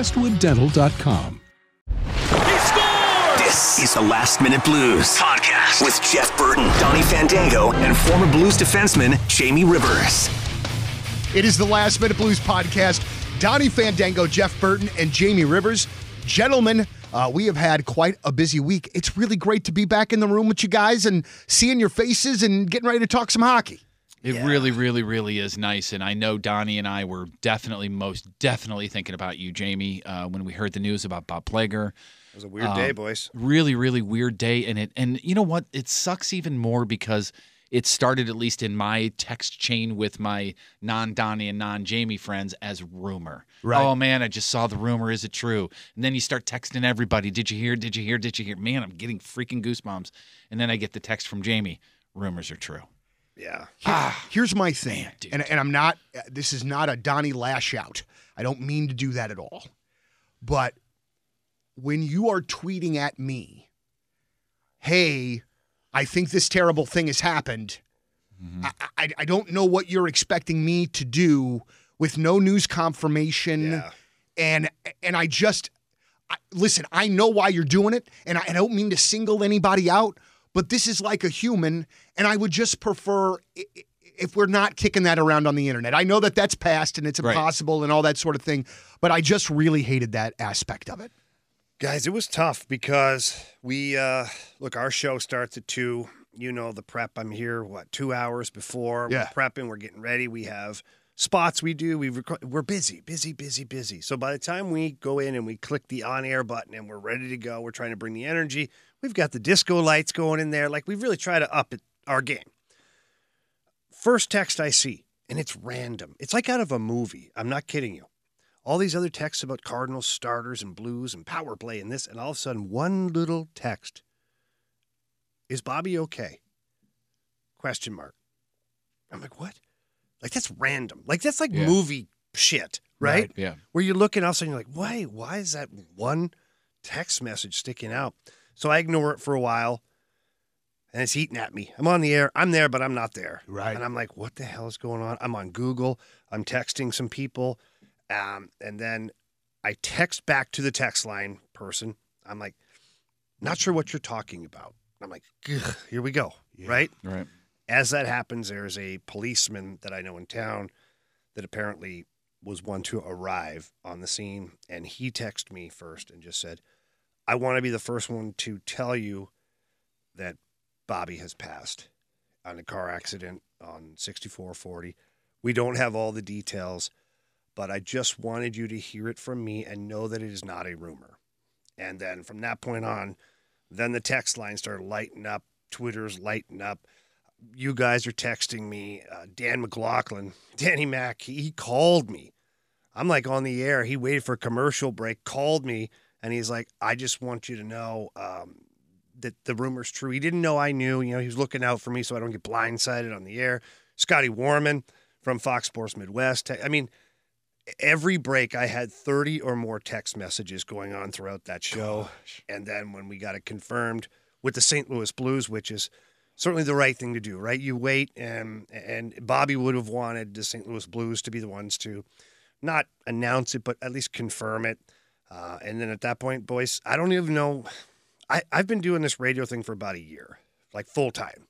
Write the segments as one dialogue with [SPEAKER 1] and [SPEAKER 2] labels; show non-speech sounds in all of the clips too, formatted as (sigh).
[SPEAKER 1] crestwooddental.com.
[SPEAKER 2] This is the Last Minute Blues podcast with Jeff Burton, Donnie Fandango, and former Blues defenseman Jamie Rivers.
[SPEAKER 3] It is the Last Minute Blues podcast. Donnie Fandango, Jeff Burton, and Jamie Rivers. Gentlemen, uh, we have had quite a busy week. It's really great to be back in the room with you guys and seeing your faces and getting ready to talk some hockey.
[SPEAKER 4] It really, really, really is nice. And I know Donnie and I were definitely, most definitely thinking about you, Jamie, uh, when we heard the news about Bob Plager.
[SPEAKER 5] It was a weird day, boys.
[SPEAKER 4] Really, really weird day. And it, and you know what? It sucks even more because it started at least in my text chain with my non Donnie and non Jamie friends as rumor.
[SPEAKER 3] Right.
[SPEAKER 4] Oh man, I just saw the rumor. Is it true? And then you start texting everybody. Did you hear? Did you hear? Did you hear? Man, I'm getting freaking goosebumps. And then I get the text from Jamie. Rumors are true.
[SPEAKER 5] Yeah.
[SPEAKER 3] Here- here's my thing,
[SPEAKER 4] man, dude.
[SPEAKER 3] and, and I'm not. uh, This is not a Donnie lash out. I don't mean to do that at all. But when you are tweeting at me, "Hey, I think this terrible thing has happened," I, I, I don't know what you're expecting me to do with no news confirmation,
[SPEAKER 5] Yeah.
[SPEAKER 3] and and I just I, listen. I know why you're doing it, and I, I don't mean to single anybody out, but this is like a human, and I would just prefer i- i- if we're not kicking that around on the internet. I know that that's past and it's
[SPEAKER 4] Right.
[SPEAKER 3] impossible and all that sort of thing, but I just really hated that aspect of it.
[SPEAKER 5] Guys, it was tough because we uh look, our show starts at two. You know the prep. I'm here, what, two hours before.
[SPEAKER 3] Yeah.
[SPEAKER 5] We're prepping, we're getting ready. We have spots we do. We record we're busy, busy, busy, busy. So by the time we go in and we click the on-air button and we're ready to go, we're trying to bring the energy. We've got the disco lights going in there. Like we really try to up it, our game. First text I see, and it's random. It's like out of a movie. I'm not kidding you all these other texts about Cardinals starters and blues and power play and this, and all of a sudden, one little text is Bobby okay? Question mark. I'm like, what? Like that's random. Like that's like
[SPEAKER 4] Yeah.
[SPEAKER 5] movie shit, right?
[SPEAKER 3] Right.
[SPEAKER 4] Yeah.
[SPEAKER 5] Where you're looking, all of a sudden you're like, why? Why is that one text message sticking out? So I ignore it for a while, and it's eating at me. I'm on the air. I'm there, but I'm not there.
[SPEAKER 3] Right.
[SPEAKER 5] And I'm like, what the hell is going on? I'm on Google. I'm texting some people. Um, and then I text back to the text line person. I'm like, not sure what you're talking about. I'm like, here we go. Right.
[SPEAKER 4] Right.
[SPEAKER 5] As that happens, there's a policeman that I know in town that apparently was one to arrive on the scene. And he texted me first and just said, I want to be the first one to tell you that Bobby has passed on a car accident on 6440. We don't have all the details, but I just wanted you to hear it from me and know that it is not a rumor. And then from that point on, then the text line started lighting up, Twitter's lighting up. You guys are texting me. Uh, Dan McLaughlin, (laughs) Danny Mac, he, he called me. I'm like on the air. He waited for a commercial break, called me, and he's like, I just want you to know um, that the rumor's true. He didn't know I knew. You know, he was looking out for me so I don't get blindsided on the air. Scotty Warman from Fox Sports Midwest. I mean, every break I had 30 or more text messages going on throughout that show. And then when we got it confirmed with the St. Louis Blues, which is certainly the right thing to do, right? You wait and and Bobby would have wanted the St. Louis Blues to be the ones to not announce it, but at least confirm it. Uh, and then at that point, boys, I don't even know. I, I've been doing this radio thing for about a year, like full time.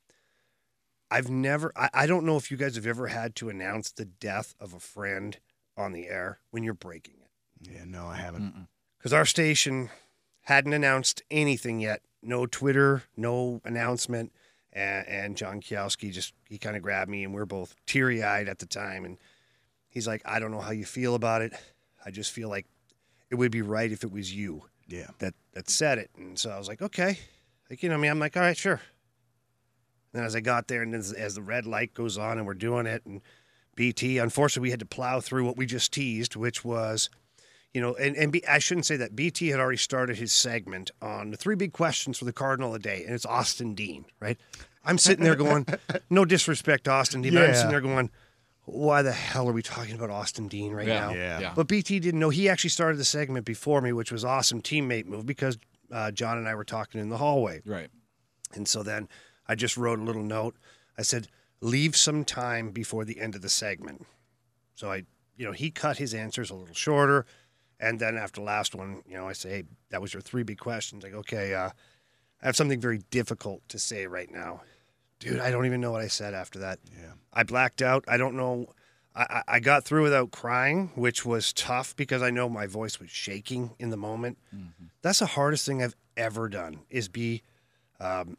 [SPEAKER 5] I've never, I, I don't know if you guys have ever had to announce the death of a friend on the air when you're breaking it.
[SPEAKER 3] Yeah, no, I haven't.
[SPEAKER 5] Because our station hadn't announced anything yet. No Twitter, no announcement. And, and John Kiowski just, he kind of grabbed me and we are both teary eyed at the time. And he's like, I don't know how you feel about it. I just feel like it would be right if it was you
[SPEAKER 3] Yeah.
[SPEAKER 5] that that said it. And so I was like, okay. Like, you know, I mean, I'm like, all right, sure. And as I got there, and as, as the red light goes on, and we're doing it, and BT, unfortunately, we had to plow through what we just teased, which was, you know, and, and B, I shouldn't say that. BT had already started his segment on the three big questions for the Cardinal of the day, and it's Austin Dean, right? I'm sitting there going, no disrespect, to Austin Dean, but I'm sitting there going, why the hell are we talking about Austin Dean right
[SPEAKER 4] Yeah,
[SPEAKER 5] now?
[SPEAKER 3] Yeah.
[SPEAKER 4] yeah.
[SPEAKER 5] But BT didn't know. He actually started the segment before me, which was awesome teammate move because uh, John and I were talking in the hallway.
[SPEAKER 4] Right.
[SPEAKER 5] And so then I just wrote a little note. I said, leave some time before the end of the segment. So I, you know, he cut his answers a little shorter. And then after the last one, you know, I say, hey, that was your three big questions. Like, okay, uh, I have something very difficult to say right now. Dude, I don't even know what I said after that.
[SPEAKER 3] Yeah.
[SPEAKER 5] I blacked out. I don't know. I, I got through without crying, which was tough because I know my voice was shaking in the moment. That's the hardest thing I've ever done is be um,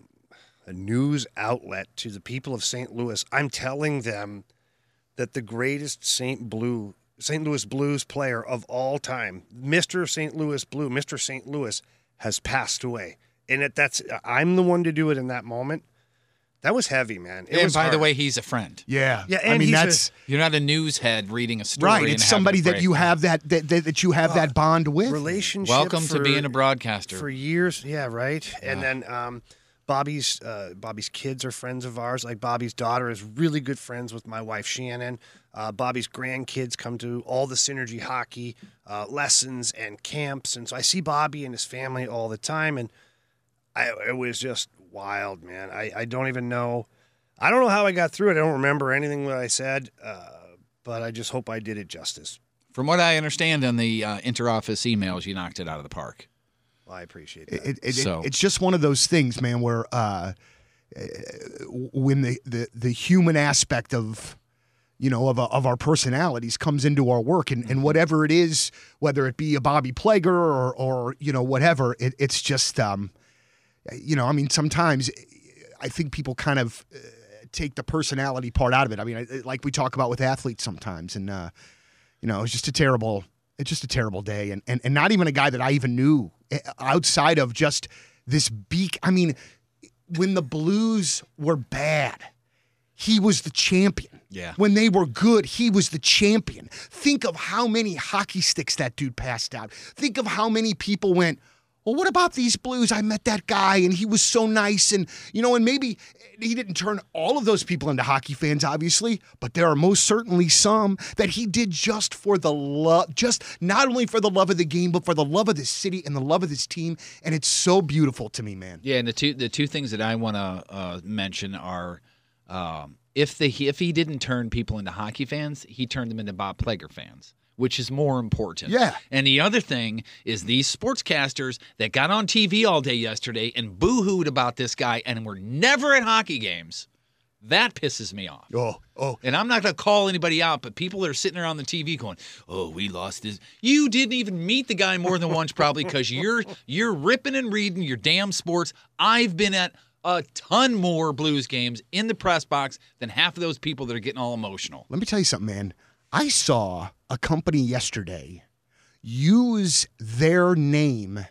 [SPEAKER 5] a news outlet to the people of St. Louis. I'm telling them that the greatest St. Blue St. Louis Blues player of all time, Mr. St. Louis Blue, Mr. St. Louis, has passed away. And it, that's I'm the one to do it in that moment. That was heavy, man. It
[SPEAKER 4] and
[SPEAKER 5] was
[SPEAKER 4] by the way, he's a friend.
[SPEAKER 3] Yeah.
[SPEAKER 5] Yeah,
[SPEAKER 3] I
[SPEAKER 5] and
[SPEAKER 3] mean
[SPEAKER 5] he's a-
[SPEAKER 3] that's
[SPEAKER 4] You're not a news head reading a story.
[SPEAKER 3] right. It's
[SPEAKER 4] having
[SPEAKER 3] somebody that you have that that, that, that you have that bond with.
[SPEAKER 5] relationship.
[SPEAKER 4] Welcome to being a broadcaster.
[SPEAKER 5] for years. Yeah, right. And then um, Bobby's uh, Bobby's kids are friends of ours. Like Bobby's daughter is really good friends with my wife Shannon. Uh, Bobby's grandkids come to all the synergy hockey uh, lessons and camps, and so I see Bobby and his family all the time, and I, it was just wild, man. I, I don't even know. I don't know how I got through it. I don't remember anything that I said, uh, but I just hope I did it justice.
[SPEAKER 4] From what I understand on the uh, interoffice emails, you knocked it out of the park.
[SPEAKER 5] Well, I appreciate that.
[SPEAKER 3] It, it,
[SPEAKER 4] So-
[SPEAKER 3] it, it's just one of those things, man, where uh, uh, when the, the, the human aspect of you know of, of our personalities comes into our work and, and whatever it is whether it be a bobby plager or, or you know whatever it, it's just um, you know i mean sometimes i think people kind of uh, take the personality part out of it. I mean I- like we talk about with athletes sometimes and uh, you know it's just a terrible it's just a terrible day. And, and and not even a guy that i even knew eh, outside of just this beak. I mean when the blues were bad he was the champion.
[SPEAKER 4] Yeah.
[SPEAKER 3] when they were good he was the champion. Think of how many hockey sticks that dude passed out. Think of how many people went well, what about these blues? I met that guy and he was so nice. And, you know, and maybe he didn't turn all of those people into hockey fans, obviously, but there are most certainly some that he did just for the love, just not only for the love of the game, but for the love of this city and the love of this team. And it's so beautiful to me, man.
[SPEAKER 4] Yeah, and the two the two things that I want to uh, mention are um, if the if he didn't turn people into hockey fans, he turned them into Bob Plager fans, which is more important.
[SPEAKER 3] Yeah.
[SPEAKER 4] And the other thing is these sportscasters that got on TV all day yesterday and boo-hooed about this guy and were never at hockey games. That pisses me off.
[SPEAKER 3] Oh, oh.
[SPEAKER 4] And I'm not going to call anybody out, but people that are sitting around the TV going, "Oh, we lost this." You didn't even meet the guy more than once, probably because you're you're ripping and reading your damn sports. I've been at a ton more Blues games in the press box than half of those people that are getting all emotional.
[SPEAKER 3] Let me tell you something, man. I saw a company yesterday use their name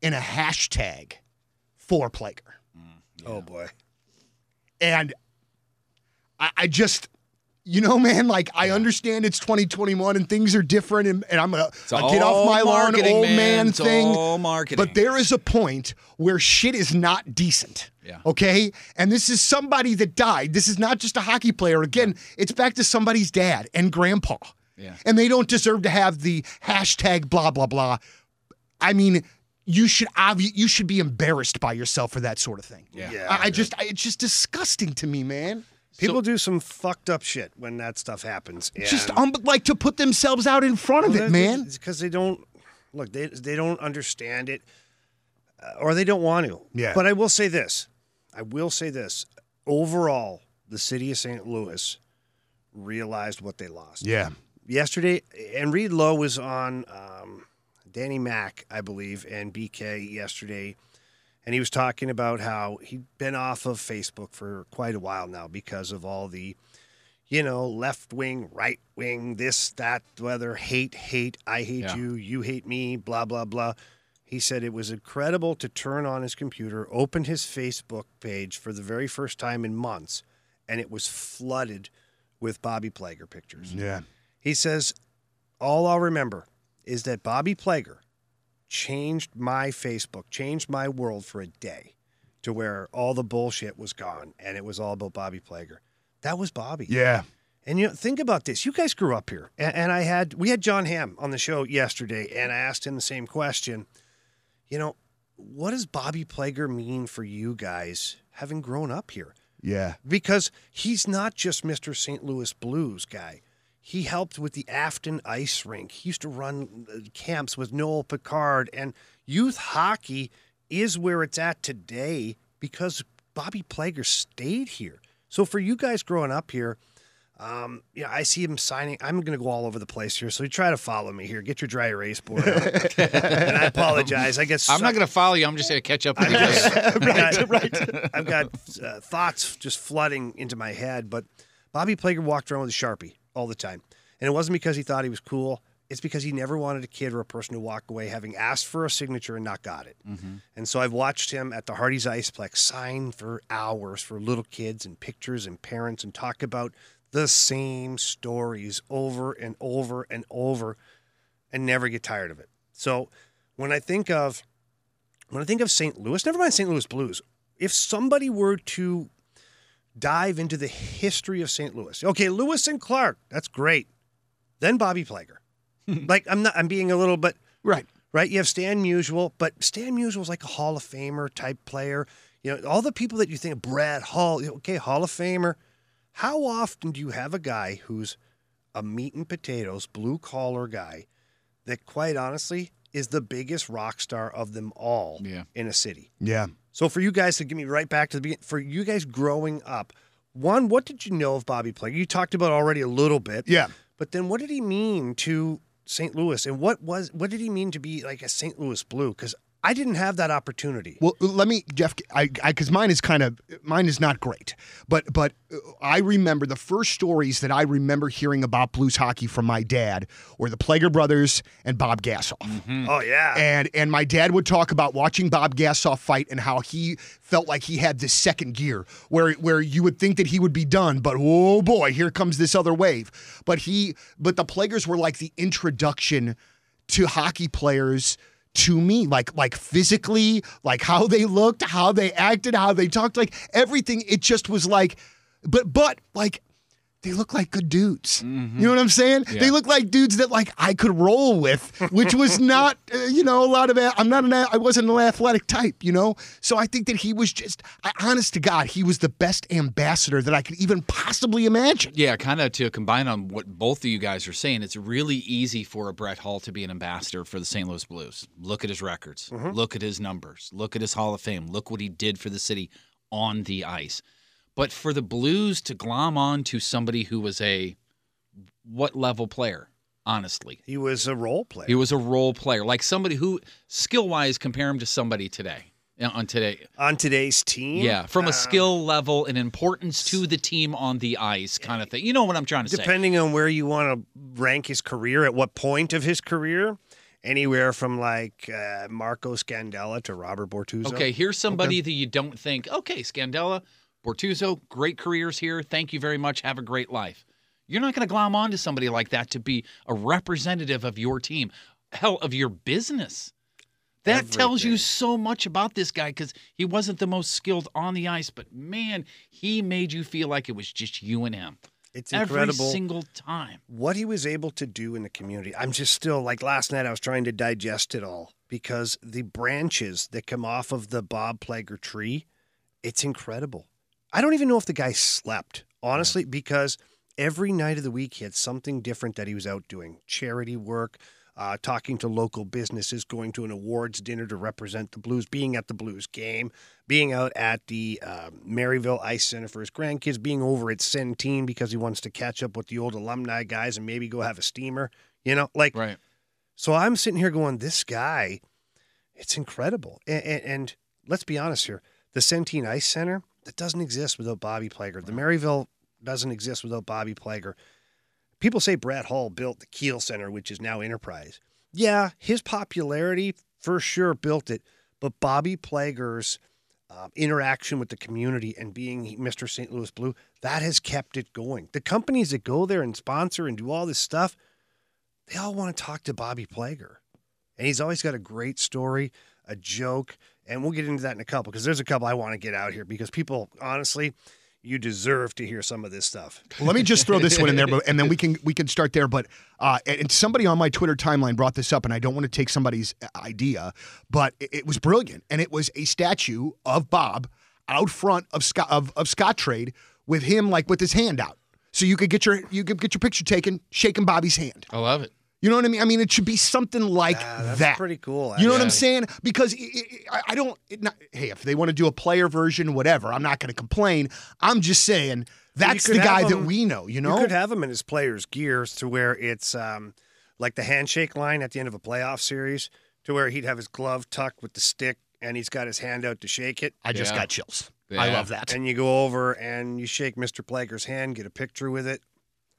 [SPEAKER 3] in a hashtag for Plager.
[SPEAKER 5] Mm, oh boy.
[SPEAKER 3] And I, I just, you know, man, like I understand it's 2021 and things are different, and, and I'm gonna get off my lawn, old
[SPEAKER 4] man.
[SPEAKER 3] man
[SPEAKER 4] It's
[SPEAKER 3] thing.
[SPEAKER 4] all marketing.
[SPEAKER 3] But there is a point where shit is not decent.
[SPEAKER 4] Yeah.
[SPEAKER 3] Okay. And this is somebody that died. This is not just a hockey player. Again, it's back to somebody's dad and grandpa.
[SPEAKER 4] Yeah.
[SPEAKER 3] And they don't deserve to have the hashtag blah blah blah. I mean, you should obvi- you should be embarrassed by yourself for that sort of thing.
[SPEAKER 4] Yeah.
[SPEAKER 5] Yeah,
[SPEAKER 3] I, I just I, it's just disgusting to me, man.
[SPEAKER 5] People do some fucked up shit when that stuff happens.
[SPEAKER 3] Just um, like to put themselves out in front of
[SPEAKER 5] Well,
[SPEAKER 3] it, man.
[SPEAKER 5] It's because they don't look. They they don't understand it, uh, or they don't want to.
[SPEAKER 3] Yeah.
[SPEAKER 5] But I will say this. I will say this. Overall, the city of St. Louis realized what they lost.
[SPEAKER 3] Yeah.
[SPEAKER 5] Yesterday, and Reed Lowe was on um, Danny Mack, I believe, and BK yesterday, and he was talking about how he'd been off of Facebook for quite a while now because of all the you know, left wing, right wing, this, that, whether hate, hate, I hate
[SPEAKER 4] Yeah.
[SPEAKER 5] you, you hate me, blah, blah, blah. He said it was incredible to turn on his computer, open his Facebook page for the very first time in months, and it was flooded with Bobby Plager pictures.
[SPEAKER 3] Yeah.
[SPEAKER 5] He says, All I'll remember is that Bobby Plager changed my Facebook, changed my world for a day to where all the bullshit was gone and it was all about Bobby Plager. That was Bobby.
[SPEAKER 3] Yeah.
[SPEAKER 5] And you know, think about this. You guys grew up here, and, and I had we had John Hamm on the show yesterday, and I asked him the same question. You know, what does Bobby Plager mean for you guys having grown up here?
[SPEAKER 3] Yeah.
[SPEAKER 5] Because he's not just Mr. St. Louis Blues guy. He helped with the Afton Ice Rink. He used to run uh, camps with Noel Picard, and youth hockey is where it's at today because Bobby Plager stayed here. So for you guys growing up here, um, yeah, I see him signing. I'm going to go all over the place here, so you try to follow me here. Get your dry erase board, and I apologize. I guess
[SPEAKER 4] I'm not going to follow you. I'm just going to catch up with you. later. (laughs)
[SPEAKER 5] right, right. I've got uh, thoughts just flooding into my head. But Bobby Plager walked around with a sharpie all the time, and it wasn't because he thought he was cool. It's because he never wanted a kid or a person to walk away having asked for a signature and not got it. Mm-hmm. And so I've watched him at the Hardee's Iceplex sign for hours for little kids and pictures and parents and talk about the same stories over and over and over and never get tired of it. So when I think of when I think of St. Louis, never mind St. Louis Blues, if somebody were to dive into the history of St. Louis, okay, Lewis and Clark, that's great. Then Bobby Plager. (laughs) like I'm not I'm being a little bit
[SPEAKER 3] Right.
[SPEAKER 5] right? You have Stan Musial, but Stan Musial Musial's like a Hall of Famer type player. You know, all the people that you think of, Brett Hull, okay, Hall of Famer. How often do you have a guy who's a meat and potatoes, blue collar guy that, quite honestly, is the biggest rock star of them all
[SPEAKER 4] Yeah.
[SPEAKER 5] in a city?
[SPEAKER 3] Yeah.
[SPEAKER 5] So for you guys to give me right back to the beginning, for you guys growing up, one, what did you know of Bobby Plager? You talked about already a little bit.
[SPEAKER 3] Yeah.
[SPEAKER 5] But then what did he mean to St. Louis? And what was what did he mean to be like a St. Louis Blue? Because I didn't have that opportunity.
[SPEAKER 3] Well, let me, Jeff, I, because mine is kind of, mine is not great, but, but uh, I remember the first stories that I remember hearing about blues hockey from my dad were the Plager brothers and Bob Gassoff.
[SPEAKER 5] Oh yeah.
[SPEAKER 3] And and my dad would talk about watching Bob Gassoff fight and how he felt like he had this second gear where where you would think that he would be done, but oh boy, here comes this other wave. But he but the Plagers were like the introduction to hockey players to me like like physically like how they looked how they acted how they talked like everything it just was like but but like they look like good dudes. You know what I'm saying? They look like dudes that like I could roll with, which was (laughs) not, uh, you know, a lot of. I'm not an. I wasn't an athletic type, you know. So I think that he was just, I, honest to God, he was the best ambassador that I could even possibly imagine.
[SPEAKER 4] Yeah, kind of to combine on what both of you guys are saying, it's really easy for a Brett Hull to be an ambassador for the St. Louis Blues. Look at his records, look at his numbers, look at his Hall of Fame, look what he did for the city on the ice. But for the Blues to glom on to somebody who was a what level player, honestly?
[SPEAKER 5] he was a role player.
[SPEAKER 4] He was a role player, like somebody who skill wise compare him to somebody today. uh, On today,
[SPEAKER 5] on today's team.
[SPEAKER 4] yeah, from a
[SPEAKER 5] Um,
[SPEAKER 4] skill level and importance to the team on the ice, kind of thing. You know what I'm trying to say?
[SPEAKER 5] Depending on where you want to rank his career, at what point of his career, anywhere from like uh, Marco Scandella to Robert Bortuzzo.
[SPEAKER 4] Okay, here's somebody that you don't think, okay, Scandella, Bortuzzo, great careers here. Thank you very much. Have a great life. You're not going to glom onto somebody like that to be a representative of your team, hell, of your business. That tells you so much about this guy because he wasn't the most skilled on the ice, but man, he made you feel like it was just you and him.
[SPEAKER 5] It's incredible.
[SPEAKER 4] Every single time.
[SPEAKER 5] what he was able to do in the community. I'm just still like last night I was trying to digest it all because the branches that come off of the Bob Plager tree, it's incredible. I don't even know if the guy slept, honestly, because every night of the week he had something different that he was out doing. Charity work, uh, talking to local businesses, going to an awards dinner to represent the Blues, being at the Blues game, being out at the uh, Maryville Ice Center for his grandkids, being over at Centene because he wants to catch up with the old alumni guys and maybe go have a steamer. You know, like
[SPEAKER 4] Right.
[SPEAKER 5] so I'm sitting here going, this guy, it's incredible. And, and, and let's be honest here, the Centene Ice Center that doesn't exist without Bobby Plager. The Maryville doesn't exist without Bobby Plager. People say Brett Hull built the Kiel Center, which is now Enterprise. Yeah, his popularity for sure built it, but Bobby Plager's uh, interaction with the community and being Mr. St. Louis Blue, that has kept it going. The companies that go there and sponsor and do all this stuff, they all want to talk to Bobby Plager. And he's always got a great story, a joke, and we'll get into that in a couple because there's a couple I want to get out here because people, honestly, you deserve to hear some of this stuff.
[SPEAKER 3] Let me just throw this one in there, but, and then we (laughs) can we can start there. But uh, and and somebody on my Twitter timeline brought this up, and I don't want to take somebody's uh, idea, but it, it was brilliant, and it was a statue of Bob out front of Scott of, of Scottrade with him like with his hand out, so you could get your you could get your picture taken shaking Bobby's hand.
[SPEAKER 4] I love it.
[SPEAKER 3] You know what I mean? I mean, it should be something like
[SPEAKER 5] Ah, that's
[SPEAKER 3] that.
[SPEAKER 5] pretty cool,
[SPEAKER 3] You know what I'm saying? Because it, it, I, I don't. It not, hey, if they want to do a player version, whatever, I'm not going to complain. I'm just saying that's the guy
[SPEAKER 5] have
[SPEAKER 3] that we know. You know?
[SPEAKER 5] You could have him in his players' gears to where it's um, like the handshake line at the end of a playoff series, to where he'd have his glove tucked with the stick and he's got his hand out to shake it.
[SPEAKER 3] I just
[SPEAKER 4] Yeah.
[SPEAKER 3] got chills. I love that.
[SPEAKER 5] And you go over and you shake Mr. Plager's hand, get a picture with it.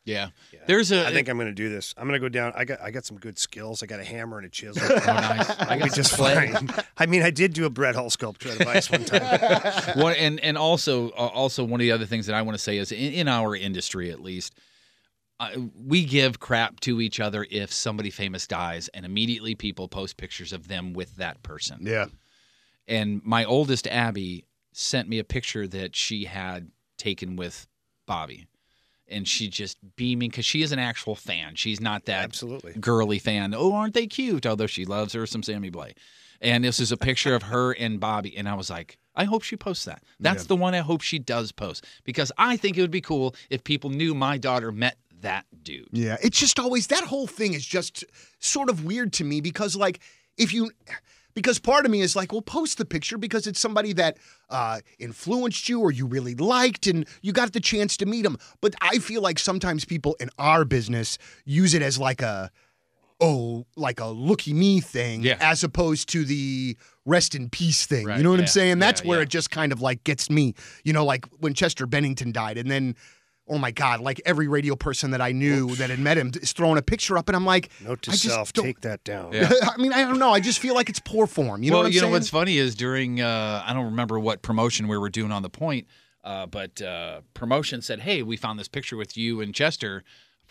[SPEAKER 4] Yeah. There's a.
[SPEAKER 5] I think I'm going to do this. I'm going to go down. I got I got some good skills. I got a hammer and a chisel. (laughs)
[SPEAKER 4] Oh, nice. I got
[SPEAKER 5] just fine. I mean, I did do a Brett Hull sculpture at Vice one time. (laughs)
[SPEAKER 4] and and also uh, also one of the other things that I want to say is in, in our industry at least, uh, we give crap to each other if somebody famous dies, and immediately people post pictures of them with that person.
[SPEAKER 3] yeah.
[SPEAKER 4] And my oldest Abby sent me a picture that she had taken with Bobby. And she just beaming because she is an actual fan. She's not that
[SPEAKER 5] Absolutely.
[SPEAKER 4] girly fan. Oh, aren't they cute? Although she loves her some Sammy Blais. And this is a picture of her and Bobby. And I was like, I hope she posts that. That's the one I hope she does post because I think it would be cool if people knew my daughter met that dude.
[SPEAKER 3] Yeah, it's just always that whole thing is just sort of weird to me because like if you because part of me is like, well, post the picture because it's somebody that uh, influenced you or you really liked and you got the chance to meet them. But I feel like sometimes people in our business use it as like a oh, like a looky me thing
[SPEAKER 4] Yeah.
[SPEAKER 3] as opposed to the rest in peace thing.
[SPEAKER 4] Right,
[SPEAKER 3] You know what
[SPEAKER 4] yeah,
[SPEAKER 3] I'm saying? That's
[SPEAKER 4] yeah,
[SPEAKER 3] where it just kind of like gets me. You know, like when Chester Bennington died and then oh my God, like every radio person that I knew that had met him is throwing a picture up and I'm like,
[SPEAKER 5] Note to
[SPEAKER 3] I
[SPEAKER 5] self:
[SPEAKER 3] don't-
[SPEAKER 5] take that down.
[SPEAKER 4] Yeah. (laughs)
[SPEAKER 3] I mean, I don't know. I just feel like it's poor form. You know
[SPEAKER 4] well,
[SPEAKER 3] what I'm
[SPEAKER 4] you know what's funny is during uh, I don't remember what promotion we were doing on the point, uh, but uh, promotion said, "Hey, we found this picture with you and Chester."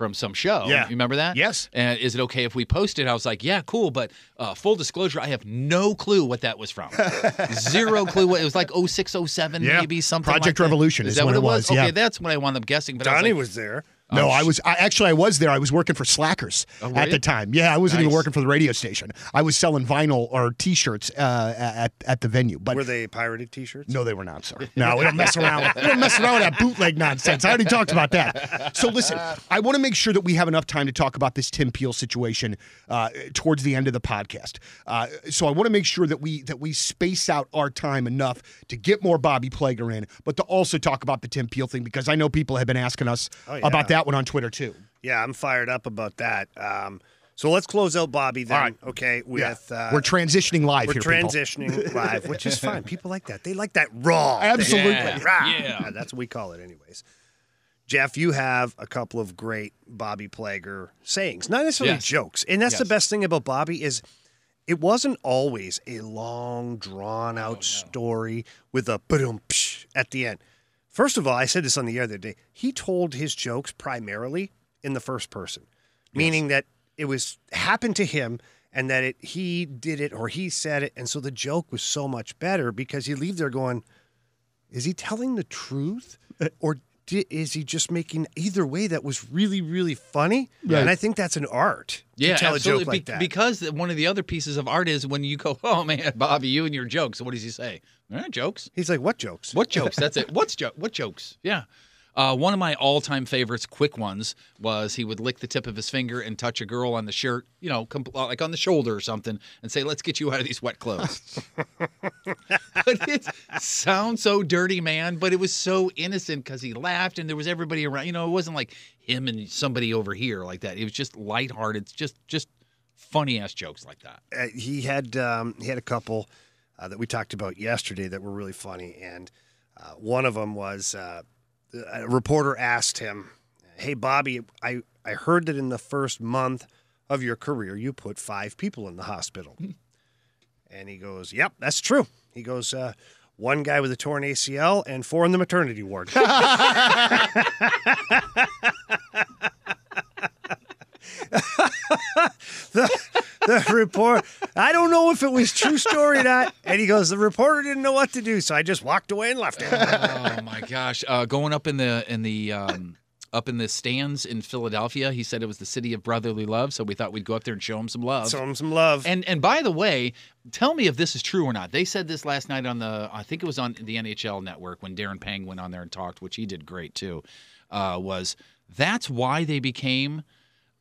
[SPEAKER 4] From some show.
[SPEAKER 3] Yeah.
[SPEAKER 4] You remember that?
[SPEAKER 3] Yes.
[SPEAKER 4] And is it okay if we post it? I was like, yeah, cool. But uh, full disclosure, I have no clue what that was from. (laughs) Zero clue what it was like 0607
[SPEAKER 3] Yeah.
[SPEAKER 4] maybe something
[SPEAKER 3] Project
[SPEAKER 4] like that.
[SPEAKER 3] Revolution is
[SPEAKER 4] that what
[SPEAKER 3] it was,
[SPEAKER 4] Okay,
[SPEAKER 3] yeah.
[SPEAKER 4] that's what I wound up guessing. But I
[SPEAKER 5] Donnie
[SPEAKER 4] was,
[SPEAKER 5] was there.
[SPEAKER 3] No,
[SPEAKER 4] Oh,
[SPEAKER 3] I was I, actually I was there. I was working for Slackers
[SPEAKER 4] Oh, were
[SPEAKER 3] at the time. Yeah, I wasn't even working for the radio station. I was selling vinyl or T-shirts uh, at at the venue. But
[SPEAKER 5] Were they pirated T-shirts?
[SPEAKER 3] no, they were not, sir. (laughs) No, we don't mess around. With, we don't mess around with that bootleg nonsense. I already talked about that. So listen, I want to make sure that we have enough time to talk about this Tim Peel situation uh, towards the end of the podcast. Uh, so I want to make sure that we that we space out our time enough to get more Bobby Plager in, but to also talk about the Tim Peel thing because I know people have been asking us
[SPEAKER 5] Oh, yeah.
[SPEAKER 3] about that one on Twitter too.
[SPEAKER 5] Yeah, I'm fired up about that. Um, so let's close out Bobby then.
[SPEAKER 3] All right.
[SPEAKER 5] Okay, with uh,
[SPEAKER 3] we're transitioning live
[SPEAKER 5] we're
[SPEAKER 3] here. people.
[SPEAKER 5] transitioning (laughs) live, which is fine. People like that. They like that raw.
[SPEAKER 3] Absolutely.
[SPEAKER 4] Yeah.
[SPEAKER 5] Rah.
[SPEAKER 4] Yeah.
[SPEAKER 5] that's what we call it, anyways. Jeff, you have a couple of great Bobby Plager sayings, not necessarily
[SPEAKER 4] Yes.
[SPEAKER 5] jokes, and that's the best thing about Bobby is it wasn't always a long, drawn
[SPEAKER 4] Oh,
[SPEAKER 5] out story with a boom at the end. First of all, I said this on the air the other day. He told his jokes primarily in the first person, meaning that it was happened to him and that it he did it or he said it, and so the joke was so much better because you leave there going, is he telling the truth (laughs) or di- is he just making either way that was really really funny?
[SPEAKER 3] Right.
[SPEAKER 5] And I think that's an art.
[SPEAKER 4] Yeah,
[SPEAKER 5] to tell
[SPEAKER 4] absolutely.
[SPEAKER 5] a joke like
[SPEAKER 4] Be-
[SPEAKER 5] that.
[SPEAKER 4] Because one of the other pieces of art is when you go, (laughs) "Oh man, Bobby, you and your jokes." What does he say? Eh, jokes.
[SPEAKER 5] He's like, what jokes?
[SPEAKER 4] What (laughs) jokes? That's it. What's joke? What jokes? Yeah. Uh, one of my all-time favorites, quick ones, was he would lick the tip of his finger and touch a girl on the shirt, you know, compl- like on the shoulder or something, and say, "Let's get you out of these wet clothes." (laughs) but it sounds so dirty, man. But it was so innocent because he laughed and there was everybody around. You know, it wasn't like him and somebody over here like that. It was just lighthearted, just just funny ass jokes like that.
[SPEAKER 5] uh, he had um, he had a couple uh, that we talked about yesterday that were really funny, and uh, one of them was uh, a reporter asked him, "Hey Bobby, I I heard that in the first month of your career you put five people in the hospital," and he goes, "Yep, that's true." He goes. Uh, one guy with a torn ACL and four in the maternity ward. (laughs) (laughs) (laughs) the, the (laughs) report. I don't know if it was true story or not. And he goes, the reporter didn't know what to do, so I just walked away and left him.
[SPEAKER 4] oh my gosh! Uh, going up in the in the um, up in the stands in Philadelphia, he said it was the city of brotherly love. So we thought we'd go up there and show him some love.
[SPEAKER 5] Show him some love.
[SPEAKER 4] And and by the way, tell me if this is true or not. They said this last night on the I think it was on the NHL network when Darren Pang went on there and talked, which he did great too. Uh, was that's why they became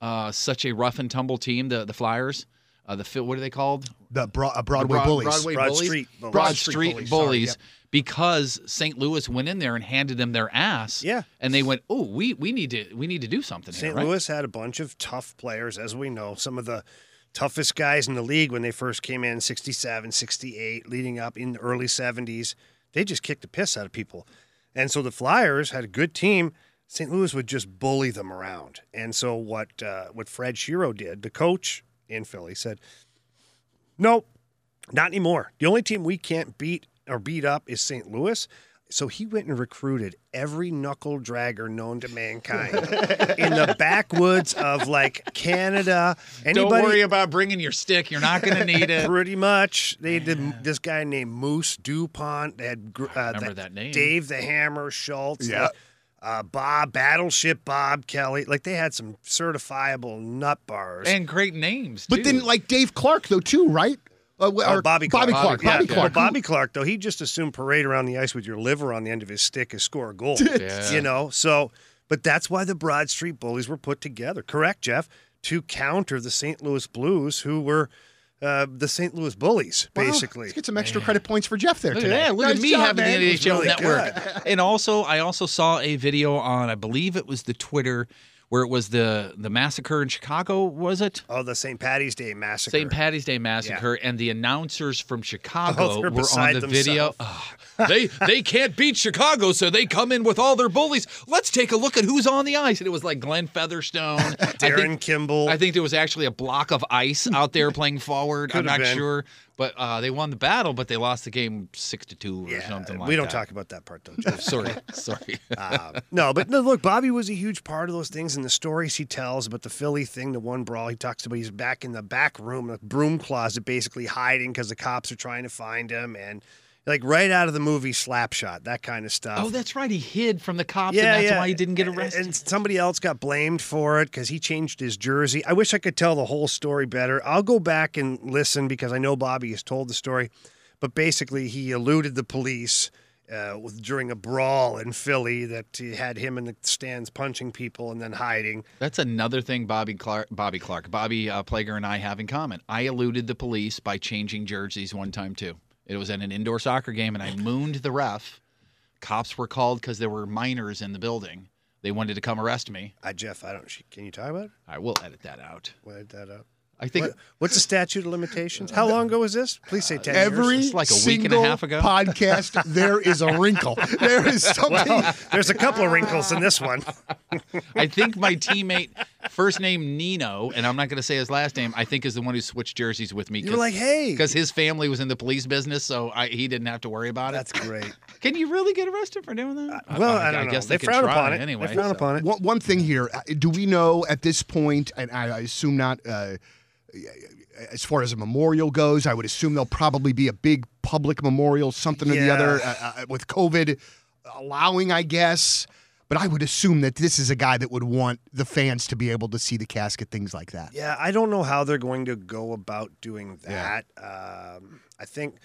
[SPEAKER 4] uh, such a rough and tumble team, the the Flyers. Uh, the what are they called?
[SPEAKER 3] The Bro- uh, Broadway
[SPEAKER 4] Broad-
[SPEAKER 3] bullies.
[SPEAKER 4] Broadway
[SPEAKER 5] Broad
[SPEAKER 4] bullies?
[SPEAKER 5] Street bullies.
[SPEAKER 4] Broad
[SPEAKER 3] Broad
[SPEAKER 4] Street,
[SPEAKER 3] Street
[SPEAKER 4] bullies,
[SPEAKER 3] bullies, sorry, yep.
[SPEAKER 4] because St. Louis went in there and handed them their ass.
[SPEAKER 5] Yeah.
[SPEAKER 4] and they went, "Oh, we we need to we need to do something."
[SPEAKER 5] St.
[SPEAKER 4] here, right?
[SPEAKER 5] Louis had a bunch of tough players, as we know. Some of the toughest guys in the league when they first came in 67, 68, leading up in the early 70s. They just kicked the piss out of people. And so the Flyers had a good team. St. Louis would just bully them around. And so what uh, what Fred Shero did, the coach in Philly, said, Nope, not anymore. The only team we can't beat or beat up is St. Louis. So he went and recruited every knuckle dragger known to mankind (laughs) in the backwoods of like Canada. Anybody,
[SPEAKER 4] Don't worry about bringing your stick. You're not going to need it. (laughs)
[SPEAKER 5] Pretty much, they did this guy named Moose Dupont. They had gr- uh,
[SPEAKER 4] remember that name.
[SPEAKER 5] Dave the Hammer Schultz.
[SPEAKER 3] Yeah.
[SPEAKER 5] they- uh, Bob Battleship Bob Kelly. Like they had some certifiable nut bars.
[SPEAKER 4] and great names.
[SPEAKER 3] But
[SPEAKER 4] too.
[SPEAKER 3] then, like Dave Clark, though, too, right? Uh,
[SPEAKER 5] Oh,
[SPEAKER 3] or
[SPEAKER 5] Bobby Clarke.
[SPEAKER 3] Bobby Clarke.
[SPEAKER 4] Bobby
[SPEAKER 3] Bobby
[SPEAKER 4] Clarke,
[SPEAKER 5] Well, Bobby Clarke, though, he just assumed parade around the ice with your liver on the end of his stick is score a goal. (laughs)
[SPEAKER 4] Yeah.
[SPEAKER 5] You know, so, but that's why the Broad Street Bullies were put together. Correct, Jeff? To counter the St. Louis Blues, who were uh, the St. Louis Bullies,
[SPEAKER 3] Wow,
[SPEAKER 5] basically.
[SPEAKER 3] Let's get some extra credit points for Jeff there
[SPEAKER 4] Look
[SPEAKER 3] today.
[SPEAKER 4] at that. Look
[SPEAKER 3] Nice
[SPEAKER 4] at me
[SPEAKER 3] job,
[SPEAKER 4] having
[SPEAKER 3] man.
[SPEAKER 4] the NHL
[SPEAKER 5] really
[SPEAKER 4] network. And also, I also saw a video on, I believe it was the Twitter, where it was the the massacre in Chicago. Was it?
[SPEAKER 5] Oh, the St. Patty's Day massacre.
[SPEAKER 4] St. Patty's Day massacre, and the announcers from (laughs) Chicago
[SPEAKER 5] Oh,
[SPEAKER 4] were on the video. Oh, they they can't beat Chicago, so they come in with all their bullies. Let's take a look at who's on the ice. And it was like Glenn Featherstone, (laughs) I
[SPEAKER 5] Darren
[SPEAKER 4] think-
[SPEAKER 5] Kimble.
[SPEAKER 4] I think there was actually a block of ice out there playing forward. I'm not
[SPEAKER 5] been.
[SPEAKER 4] sure, but uh, they won the battle, but they lost the game six to two or
[SPEAKER 5] yeah,
[SPEAKER 4] something like that.
[SPEAKER 5] we don't
[SPEAKER 4] that.
[SPEAKER 5] talk about that part, though, (laughs) Jeff.
[SPEAKER 4] Sorry, (laughs) sorry.
[SPEAKER 5] Um, no, but no, look, Bobby was a huge part of those things and the stories he tells about the Philly thing, the one brawl he talks about. He's back in the back room, the broom closet, basically hiding because the cops are trying to find him, and like right out of the movie Slapshot, that kind of stuff.
[SPEAKER 4] oh, that's right. He hid from the cops, and that's why he didn't get arrested.
[SPEAKER 5] And somebody else got blamed for it because he changed his jersey. I wish I could tell the whole story better. I'll go back and listen because I know Bobby has told the story. But basically, he eluded the police uh, with, during a brawl in Philly that he had him in the stands punching people and then hiding.
[SPEAKER 4] That's another thing Bobby Clarke, Bobby Clarke, Bobby uh, Plager, and I have in common. I eluded the police by changing jerseys one time too. It was at an indoor soccer game, and I mooned the ref. Cops were called because there were minors in the building. They wanted to come arrest me.
[SPEAKER 5] I, Jeff, I don't. Can you talk about it?
[SPEAKER 4] I will edit that out.
[SPEAKER 5] We'll edit that up.
[SPEAKER 4] I think
[SPEAKER 5] What, what's the statute of limitations? How long ago was this? Please say 10
[SPEAKER 3] Every
[SPEAKER 5] years.
[SPEAKER 4] It's like a week and a
[SPEAKER 3] single
[SPEAKER 4] half ago.
[SPEAKER 3] podcast, (laughs) there is a wrinkle. There is something.
[SPEAKER 5] There's a couple of wrinkles in this one.
[SPEAKER 4] I think my teammate, first name Nino, and I'm not going to say his last name. I think is the one who switched jerseys with me.
[SPEAKER 5] You were like, hey.
[SPEAKER 4] because his family was in the police business, so I, he didn't have to worry about it.
[SPEAKER 5] That's great. (laughs)
[SPEAKER 4] Can you really get arrested for doing that?
[SPEAKER 5] Well, I, don't know.
[SPEAKER 4] guess
[SPEAKER 5] they,
[SPEAKER 4] could
[SPEAKER 5] frown upon it.
[SPEAKER 4] anyway.
[SPEAKER 5] They frown
[SPEAKER 4] so.
[SPEAKER 5] upon it.
[SPEAKER 3] One, one thing here, uh, do we know at this point, and I I assume not, uh, as far as a memorial goes, I would assume there'll probably be a big public memorial, something or the other, uh, uh, with COVID allowing, I guess. but I would assume that this is a guy that would want the fans to be able to see the casket, things like that.
[SPEAKER 5] Yeah, I don't know how they're going to go about doing that. Um, I think,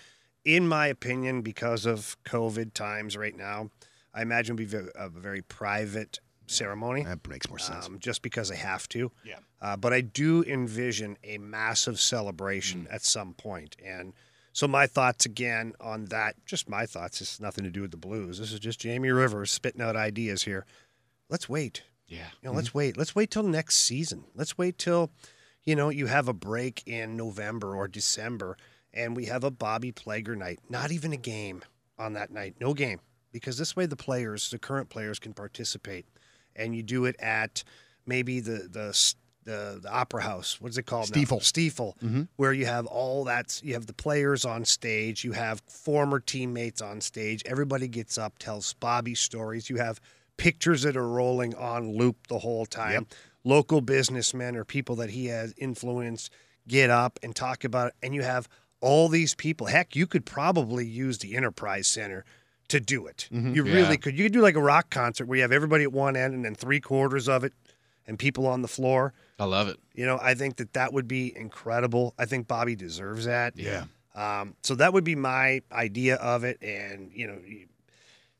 [SPEAKER 5] in my opinion, because of COVID times right now, I imagine it'll be a very private ceremony.
[SPEAKER 3] That makes more sense.
[SPEAKER 5] Um, just because they have to.
[SPEAKER 3] Yeah.
[SPEAKER 5] Uh, but I do envision a massive celebration at some point. And so my thoughts again on that, just my thoughts, it's nothing to do with the Blues. This is just Jamie Rivers spitting out ideas here. Let's wait.
[SPEAKER 4] Yeah.
[SPEAKER 5] You know, let's wait. Let's wait till next season. Let's wait till, you know, you have a break in November or December and we have a Bobby Plager night. Not even a game on that night. No game. Because this way the players, the current players can participate. And you do it at maybe the the the, the opera house. What is it called? now?
[SPEAKER 3] Stifel.
[SPEAKER 5] Stifel, mm-hmm. where you have all that. You have the players on stage. You have former teammates on stage. Everybody gets up, tells Bobby stories. You have pictures that are rolling on loop the whole time. Local businessmen or people that he has influenced get up and talk about it. And you have all these people. Heck, you could probably use the Enterprise Center to do it. Mm-hmm. You
[SPEAKER 4] Yeah.
[SPEAKER 5] really could. You could do like a rock concert where you have everybody at one end and then three quarters of it and people on the floor.
[SPEAKER 4] I love it.
[SPEAKER 5] You know, I think that that would be incredible. I think Bobby deserves that.
[SPEAKER 4] Yeah.
[SPEAKER 5] Um, so that would be my idea of it, and you know, you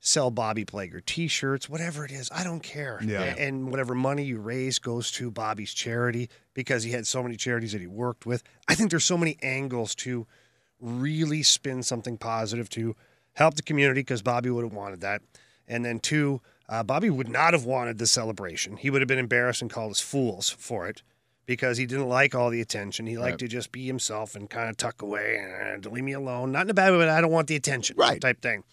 [SPEAKER 5] sell Bobby Plager T-shirts, whatever it is. I don't care.
[SPEAKER 3] Yeah.
[SPEAKER 5] And whatever money you raise goes to Bobby's charity because he had so many charities that he worked with. I think there's so many angles to really spin something positive to help the community because Bobby would have wanted that. And then two, uh, Bobby would not have wanted the celebration. He would have been embarrassed and called us fools for it because he didn't like all the attention. He liked
[SPEAKER 4] Right.
[SPEAKER 5] to just be himself and kind of tuck away and leave me alone. Not in a bad way, but I don't want the attention,
[SPEAKER 3] Right.
[SPEAKER 5] Type thing.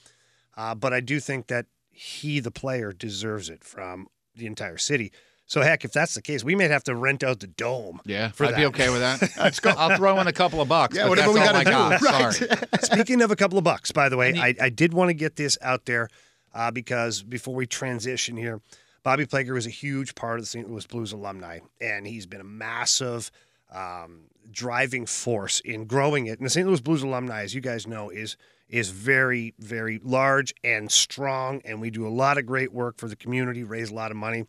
[SPEAKER 5] Uh, but I do think that he, the player, deserves it from the entire city. So heck, if that's the case, we may have to rent out the dome.
[SPEAKER 4] Yeah,
[SPEAKER 5] for
[SPEAKER 4] I'd be okay with that. (laughs) Let's go. I'll throw in a couple of bucks.
[SPEAKER 3] Yeah, whatever we gotta do,
[SPEAKER 4] got. (laughs)
[SPEAKER 3] right.
[SPEAKER 4] Sorry.
[SPEAKER 5] Speaking of a couple of bucks, by the way,
[SPEAKER 4] And
[SPEAKER 5] I, I did want to get this out there uh, because before we transition here, Bobby Plager was a huge part of the St. Louis Blues alumni, and he's been a massive um, driving force in growing it. And the St. Louis Blues alumni, as you guys know, is is very, very large and strong, and we do a lot of great work for the community, raise a lot of money.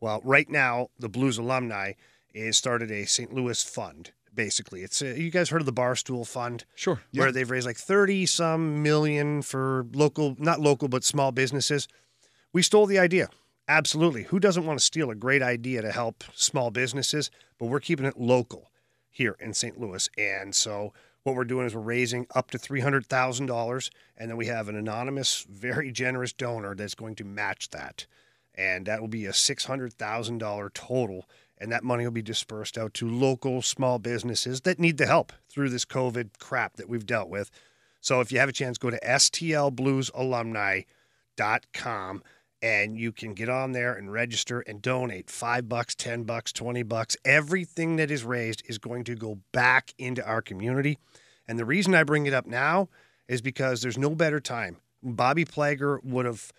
[SPEAKER 5] Well, right now, the Blues alumni is started a St. Louis fund. Basically, it's a, you guys heard of the Barstool Fund?
[SPEAKER 4] Sure.
[SPEAKER 5] where they've raised like 30 some million for local, not local, but small businesses. We stole the idea. Absolutely. Who doesn't want to steal a great idea to help small businesses? But we're keeping it local here in St. Louis. And so what we're doing is we're raising up to $300,000. And then we have an anonymous, very generous donor that's going to match that. And that will be a $600,000 total. And that money will be dispersed out to local small businesses that need the help through this COVID crap that we've dealt with. So if you have a chance, go to stlbluesalumni.com and you can get on there and register and donate five bucks, 10 bucks, 20 bucks. Everything that is raised is going to go back into our community. And the reason I bring it up now is because there's no better time. Bobby Plager would have,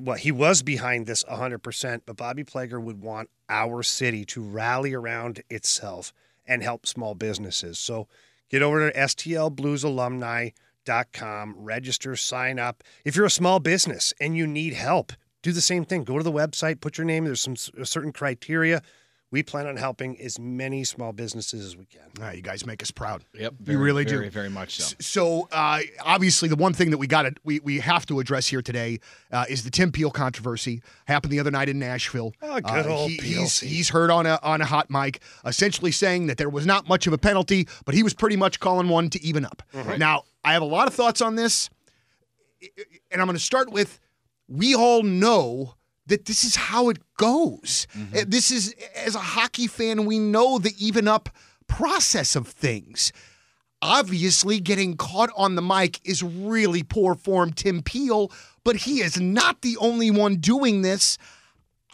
[SPEAKER 5] well, he was behind this 100%, but Bobby Plager would want our city to rally around itself and help small businesses. So get over to stlbluesalumni.com, register, sign up. If you're a small business and you need help, do the same thing. Go to the website, put your name. There's some certain criteria. We plan on helping as many small businesses as we can.
[SPEAKER 3] Ah, you guys make us proud.
[SPEAKER 4] Yep.
[SPEAKER 3] you really
[SPEAKER 4] very,
[SPEAKER 3] do.
[SPEAKER 4] Very much so.
[SPEAKER 3] So uh, obviously, the one thing that we got to we we have to address here today uh, is the Tim Peel controversy. Happened the other night in Nashville.
[SPEAKER 5] Oh, good
[SPEAKER 3] Uh,
[SPEAKER 5] old
[SPEAKER 3] he- he's,
[SPEAKER 5] PLC.
[SPEAKER 3] he's heard on a on a hot mic, essentially saying that there was not much of a penalty, but he was pretty much calling one to even up. Now, I have a lot of thoughts on this, and I'm going to start with: we all know that this is how it goes. Uh, This is, as a hockey fan, we know the even up process of things. Obviously, getting caught on the mic is really poor form, Tim Peel, but he is not the only one doing this.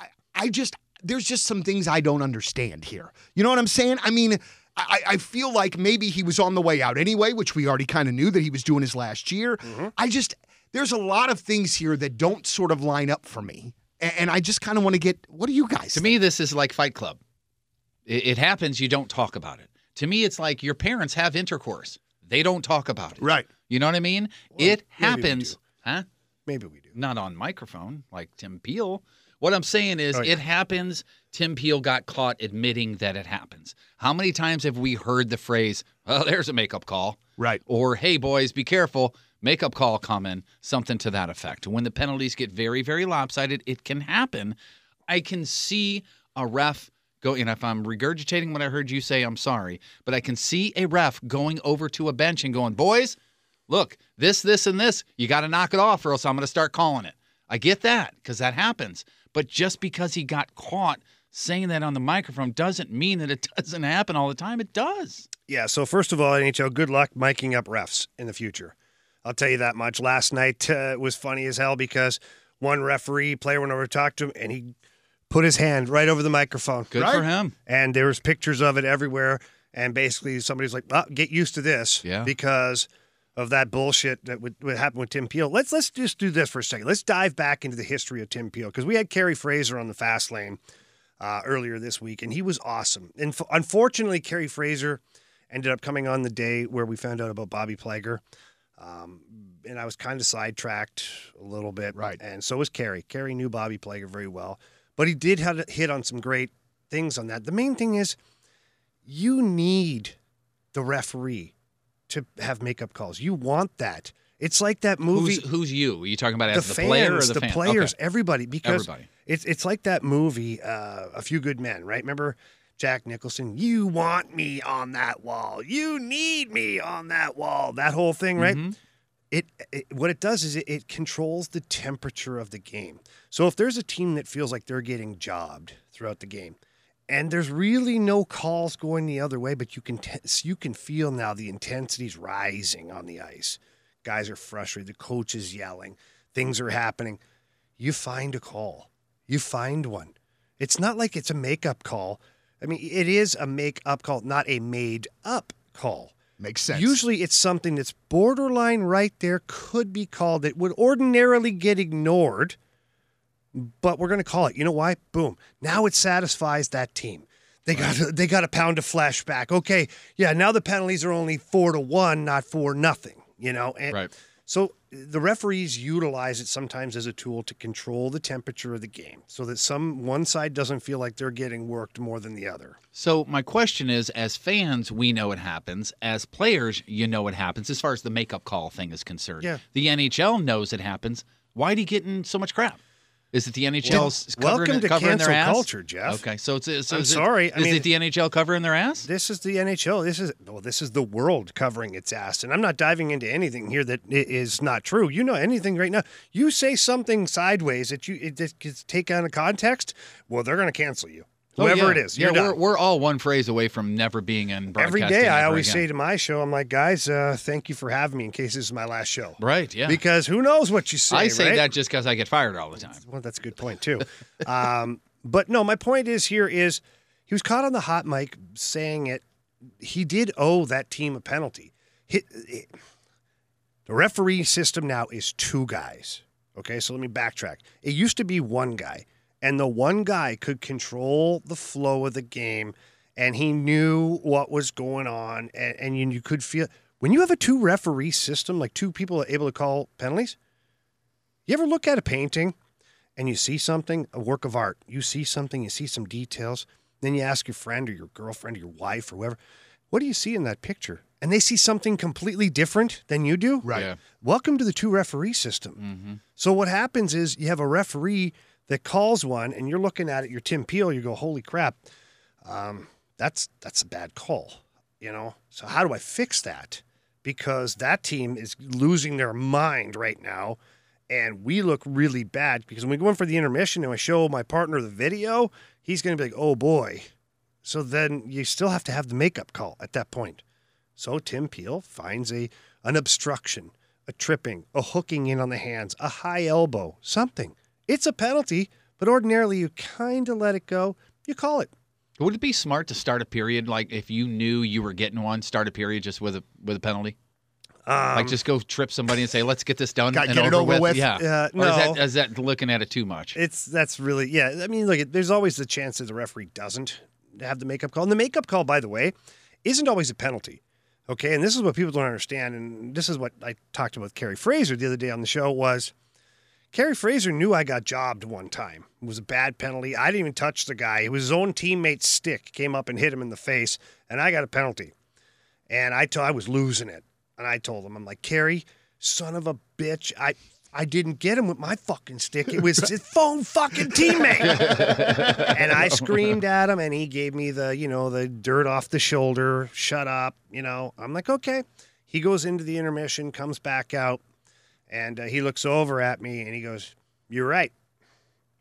[SPEAKER 3] I, I just, there's just some things I don't understand here. You know what I'm saying? I mean, I, I feel like maybe he was on the way out anyway, which we already kind of knew that he was doing his last year. I just, there's a lot of things here that don't sort of line up for me. And I just kind of want to get, what do you guys
[SPEAKER 4] To me, this is like Fight Club. It, it happens, you don't talk about it. To me, it's like your parents have intercourse. They don't talk about it.
[SPEAKER 3] Right.
[SPEAKER 4] You know what I mean?
[SPEAKER 5] maybe
[SPEAKER 4] it happens. Huh?
[SPEAKER 5] Maybe we do.
[SPEAKER 4] Not on microphone like Tim Peel, What I'm saying is, oh,
[SPEAKER 5] Right.
[SPEAKER 4] it happens. Tim Peel got caught admitting that it happens. How many times have we heard the phrase, "Oh, there's a makeup call,"
[SPEAKER 3] Right.
[SPEAKER 4] or "Hey, boys, be careful, makeup call coming," something to that effect. When the penalties get very, very lopsided, it can happen. I can see a ref go, and if I'm regurgitating what I heard you say, I'm sorry, but I can see a ref going over to a bench and going, "Boys, look, this, this, and this, you got to knock it off, or else I'm going to start calling it." I get that because that happens. But just because he got caught saying that on the microphone doesn't mean that it (laughs) doesn't happen all the time. It does.
[SPEAKER 5] Yeah, so first of all, NHL, good luck miking up refs in the future. I'll tell you that much. Last night uh, was funny as hell because one referee player went over to talk to him and he put his hand right over the microphone.
[SPEAKER 4] Good for him.
[SPEAKER 5] And there was pictures of it everywhere. And basically, somebody's like, oh, "Get used to this,"
[SPEAKER 4] Yeah.
[SPEAKER 5] because of that bullshit that would, would happen with Tim Peel. Let's let's just do this for a second. Let's dive back into the history of Tim Peel because we had Kerry Fraser on the fast lane uh, earlier this week, and he was awesome. And f- unfortunately, Kerry Fraser ended up coming on the day where we found out about Bobby Plager. Um, and I was kind of sidetracked a little bit.
[SPEAKER 3] Right.
[SPEAKER 5] And so was Kerry. Kerry knew Bobby Plager very well, but he did have hit on some great things on that. The main thing is you need the referee to have makeup calls. You want that. It's like that movie
[SPEAKER 4] Who's, who's you? Are you talking about
[SPEAKER 5] the,
[SPEAKER 4] as the,
[SPEAKER 5] fans,
[SPEAKER 4] player or the,
[SPEAKER 5] the
[SPEAKER 4] fan?
[SPEAKER 5] players,
[SPEAKER 4] Okay.
[SPEAKER 5] everybody, because
[SPEAKER 4] Everybody.
[SPEAKER 5] it's it's like that movie, uh, A Few Good Men, right? Remember Jack Nicholson? You want me on that wall. You need me on that wall. That whole thing, right?
[SPEAKER 4] Mm-hmm.
[SPEAKER 5] It, it what it does is it, it controls the temperature of the game. So if there's a team that feels like they're getting jobbed throughout the game, and there's really no calls going the other way, but you can t- you can feel now the intensity's rising on the ice. Guys are frustrated. The coach is yelling. Things are happening. You find a call. You find one. It's not like it's a makeup call. I mean, it is a make-up call, not a made-up call.
[SPEAKER 3] Makes sense.
[SPEAKER 5] Usually it's something that's borderline right there, could be called. It would ordinarily get ignored, but we're going to call it. You know why? Boom. Now it satisfies that team. They got (laughs) they got a pound of flesh back. Okay, yeah. Now the penalties are only four to one, not four nothing. You know, and
[SPEAKER 4] Right.
[SPEAKER 5] so the referees utilize it sometimes as a tool to control the temperature of the game, so that some one side doesn't feel like they're getting worked more than the other.
[SPEAKER 4] So my question is, as fans, we know it happens. As players, you know it happens. As far as the makeup call thing is concerned,
[SPEAKER 5] Yeah.
[SPEAKER 4] the NHL knows it happens. Why'd he get in so much crap? Is it the NHL's
[SPEAKER 5] Well, welcome to
[SPEAKER 4] covering their
[SPEAKER 5] cancel
[SPEAKER 4] ass?
[SPEAKER 5] culture, Jeff.
[SPEAKER 4] Okay, so it's so
[SPEAKER 5] I'm
[SPEAKER 4] is it-
[SPEAKER 5] sorry, I
[SPEAKER 4] is
[SPEAKER 5] mean-
[SPEAKER 4] it the NHL covering their ass?
[SPEAKER 5] This is the NHL. This is well, this is the world covering its ass. And I'm not diving into anything here that is not true. You know anything right now? You say something sideways that you it just gets take on a context. Well, they're going to cancel you,
[SPEAKER 4] Oh,
[SPEAKER 5] whoever
[SPEAKER 4] yeah.
[SPEAKER 5] it is.
[SPEAKER 4] Yeah, we're, we're all one phrase away from never being in
[SPEAKER 5] Every day, I always
[SPEAKER 4] again.
[SPEAKER 5] say to my show, I'm like, guys, uh, thank you for having me in case this is my last show.
[SPEAKER 4] right, yeah.
[SPEAKER 5] Because who knows what you say?
[SPEAKER 4] I say
[SPEAKER 5] right?
[SPEAKER 4] that just because I get fired all the time.
[SPEAKER 5] Well, that's a good point too. (laughs) um, but no, my point is here is he was caught on the hot mic saying it. He did owe that team a penalty. He- he- the referee system now is two guys. Okay, so let me backtrack. It used to be one guy, and the one guy could control the flow of the game, and he knew what was going on, and, and you, you could feel when you have a two referee system, like two people able to call penalties. You ever look at a painting and you see something, a work of art, you see something, you see some details, then you ask your friend or your girlfriend or your wife or whoever, what do you see in that picture? And they see something completely different than you do.
[SPEAKER 3] Right.
[SPEAKER 4] Yeah.
[SPEAKER 5] Welcome to the two referee system. Mm-hmm. So what happens is you have a referee that calls one, and you're looking at it. You're Tim Peel. You go, holy crap, um, that's that's a bad call. You know. So how do I fix that? Because that team is losing their mind right now, and we look really bad. Because when we go in for the intermission and I show my partner the video, he's going to be like, oh boy. So then you still have to have the makeup call at that point. So Tim Peel finds a an obstruction, a tripping, a hooking in on the hands, a high elbow, something. It's a penalty, but ordinarily you kind of let it go. You call it.
[SPEAKER 4] Would it be smart to start a period like if you knew you were getting one, start a period just with a with a penalty? like just go trip somebody and say, "Let's get this done
[SPEAKER 3] Got-
[SPEAKER 4] and
[SPEAKER 3] get it over with.
[SPEAKER 4] Yeah.
[SPEAKER 5] Uh,
[SPEAKER 4] Or is that,
[SPEAKER 5] no.
[SPEAKER 4] is that looking at it too much?
[SPEAKER 5] It's that's really yeah. I mean, look, there's always the chance that the referee doesn't have the makeup call. And the makeup call, by the way, isn't always a penalty. Okay, and this is what people don't understand, and this is what I talked about with Kerry Fraser the other day on the show was Kerry Fraser knew I got jobbed one time. It was a bad penalty. I didn't even touch the guy. It was his own teammate's stick came up and hit him in the face, and I got a penalty. And I told I was losing it, and I told him, I'm like, Kerry, son of a bitch, I I didn't get him with my fucking stick. It was his (laughs) phone fucking teammate. (laughs) and I screamed at him, and he gave me the, you know, the dirt off the shoulder, shut up, you know. I'm like, okay. He goes into the intermission, comes back out, and uh, he looks over at me and he goes, You're right.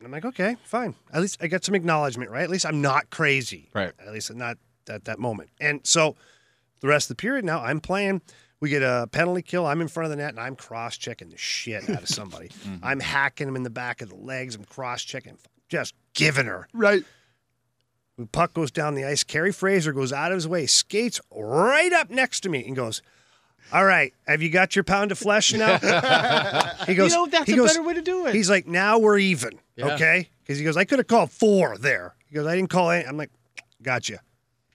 [SPEAKER 5] And I'm like, okay, fine. At least I got some acknowledgement, right? At least I'm not crazy.
[SPEAKER 4] Right.
[SPEAKER 5] At least not at that moment. And so the rest of the period now, I'm playing. We get a penalty kill. I'm in front of the net and I'm cross checking the shit out of somebody. (laughs) I'm hacking him in the back of the legs. I'm cross checking, just giving her.
[SPEAKER 3] Right.
[SPEAKER 5] The puck goes down the ice. Kerry Fraser goes out of his way, skates right up next to me, and goes, "All right, have you got your pound of flesh now?" (laughs) he goes,
[SPEAKER 4] You know, that's
[SPEAKER 5] he
[SPEAKER 4] a
[SPEAKER 5] goes-
[SPEAKER 4] better way to do it.
[SPEAKER 5] He's like, "Now we're even,
[SPEAKER 4] Yeah.
[SPEAKER 5] okay?" Because he goes, "I could have called four there." He goes, "I didn't call any." I'm like, "Gotcha."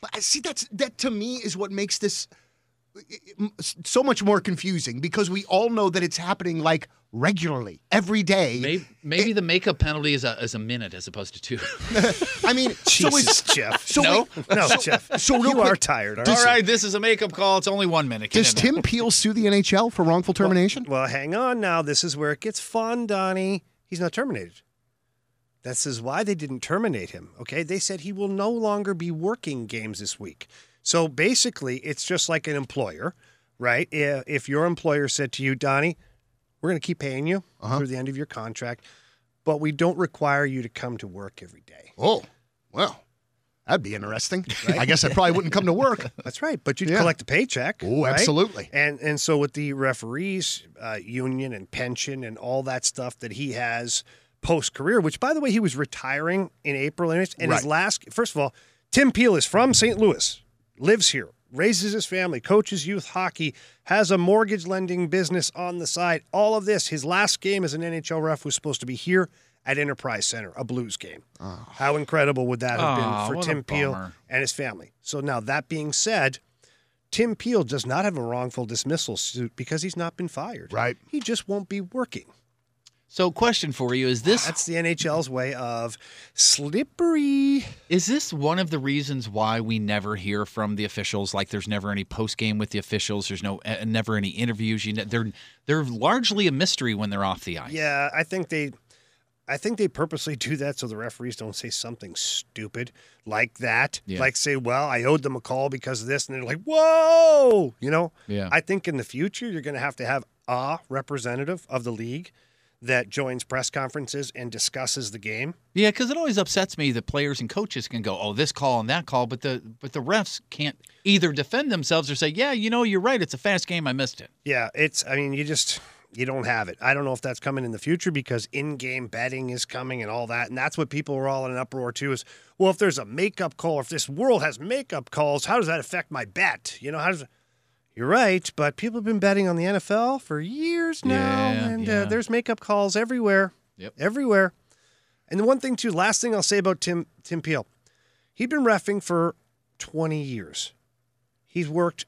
[SPEAKER 3] But I see that's that to me is what makes this uh, so much more confusing because we all know that it's happening like regularly every day.
[SPEAKER 4] Maybe, maybe the makeup penalty is a is a minute as opposed to two. (laughs)
[SPEAKER 3] I mean, so
[SPEAKER 5] Jesus, Jeff.
[SPEAKER 3] so
[SPEAKER 4] No?
[SPEAKER 5] no,
[SPEAKER 3] so,
[SPEAKER 5] Jeff. (laughs)
[SPEAKER 3] so
[SPEAKER 5] you are
[SPEAKER 3] quick,
[SPEAKER 5] tired. Aren't
[SPEAKER 4] All right, this is a makeup call. It's only one minute. Get
[SPEAKER 3] Does. Tim Peel sue the NHL for wrongful termination?
[SPEAKER 5] Well, hang on now. This is where it gets fun, Donnie. He's not terminated. This is why they didn't terminate him. Okay. They said he will no longer be working games this week. So basically, it's just like an employer, right? If if your employer said to you, Donnie, we're going to keep paying you through the end of your contract, but we don't require you to come to work every day.
[SPEAKER 3] oh, well, that'd be interesting. (laughs) I guess I probably wouldn't come to work. (laughs)
[SPEAKER 5] That's right, but you'd
[SPEAKER 3] Yeah.
[SPEAKER 5] collect a paycheck.
[SPEAKER 3] Oh,
[SPEAKER 5] right?
[SPEAKER 3] absolutely.
[SPEAKER 5] And and so with the referees uh, union and pension and all that stuff that he has post career, which by the way he was retiring in April and, his- his last first of all, Tim Peel is from St. Louis, lives here, raises his family, coaches youth hockey, has a mortgage lending business on the side. All of this, his last game as an NHL ref was supposed to be here at Enterprise Center, a Blues game. Ah. How incredible would that have
[SPEAKER 4] Oh,
[SPEAKER 5] been for Tim Peel and his family? So now that being said, Tim Peel does not have a wrongful dismissal suit because he's not been fired.
[SPEAKER 3] Right.
[SPEAKER 5] He just won't be working.
[SPEAKER 4] So, question for you: Is this
[SPEAKER 5] That's the NHL's way of slippery.
[SPEAKER 4] is this one of the reasons why we never hear from the officials? Like, there's never any post game with the officials. There's no uh, never any interviews. You know, they're they're largely a mystery when they're off the ice.
[SPEAKER 5] Yeah, I think they I think they purposely do that so the referees don't say something stupid like that.
[SPEAKER 4] Yeah.
[SPEAKER 5] Like say, well, I owed them a call because of this, and they're like, whoa, you know?
[SPEAKER 4] Yeah.
[SPEAKER 5] I think in the future you're gonna have to have a representative of the league that joins press conferences and discusses the game.
[SPEAKER 4] Yeah, because it always upsets me that players and coaches can go, "Oh, this call and that call," but the but the refs can't either defend themselves or say, "Yeah, you know, you're right. It's a fast game. I missed it."
[SPEAKER 5] Yeah, it's. I mean, you just you don't have it. I don't know if that's coming in the future because in-game betting is coming and all that, and that's what people were all in an uproar too. Is well, if there's a makeup call, if this world has makeup calls, how does that affect my bet? You know, how does? You're right, but people have been betting on the NFL for years now,
[SPEAKER 4] Yeah,
[SPEAKER 5] and
[SPEAKER 4] yeah.
[SPEAKER 5] Uh, there's makeup calls everywhere.
[SPEAKER 4] Yep.
[SPEAKER 5] everywhere. And the one thing too, last thing I'll say about Tim Tim Peel, he'd been refing for 20 years. He's worked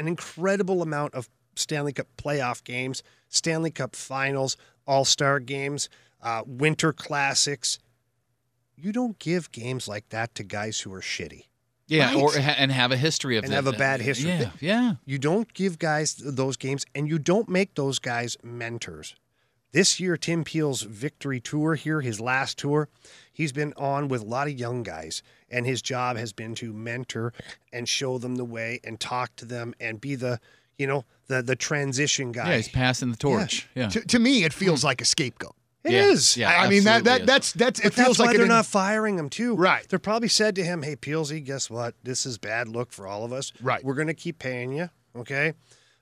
[SPEAKER 5] an incredible amount of Stanley Cup playoff games, Stanley Cup finals, All Star games, uh, Winter Classics. You don't give games like that to guys who are shitty.
[SPEAKER 4] Yeah,
[SPEAKER 3] Right.
[SPEAKER 4] or ha- and have a history of
[SPEAKER 5] And
[SPEAKER 4] that.
[SPEAKER 5] have a bad history.
[SPEAKER 4] Yeah, yeah.
[SPEAKER 5] You don't give guys those games, and you don't make those guys mentors. This year, Tim Peel's victory tour here, his last tour, he's been on with a lot of young guys, and his job has been to mentor and show them the way and talk to them and be the, you know, the the transition guy.
[SPEAKER 4] Yeah, he's passing the torch. Yeah.
[SPEAKER 3] To, to me, it feels hmm. like a scapegoat.
[SPEAKER 5] It
[SPEAKER 4] Yeah,
[SPEAKER 5] is.
[SPEAKER 4] yeah.
[SPEAKER 3] I I mean that
[SPEAKER 4] absolutely
[SPEAKER 3] that
[SPEAKER 4] is.
[SPEAKER 3] that's that's
[SPEAKER 5] But
[SPEAKER 3] it feels
[SPEAKER 5] that's
[SPEAKER 3] like
[SPEAKER 5] why they're
[SPEAKER 3] in-
[SPEAKER 5] not firing him too.
[SPEAKER 3] Right.
[SPEAKER 5] They're probably said to him, "Hey, Peelsy, guess what? This is bad look for all of us.
[SPEAKER 3] Right.
[SPEAKER 5] We're going to keep paying you. Okay.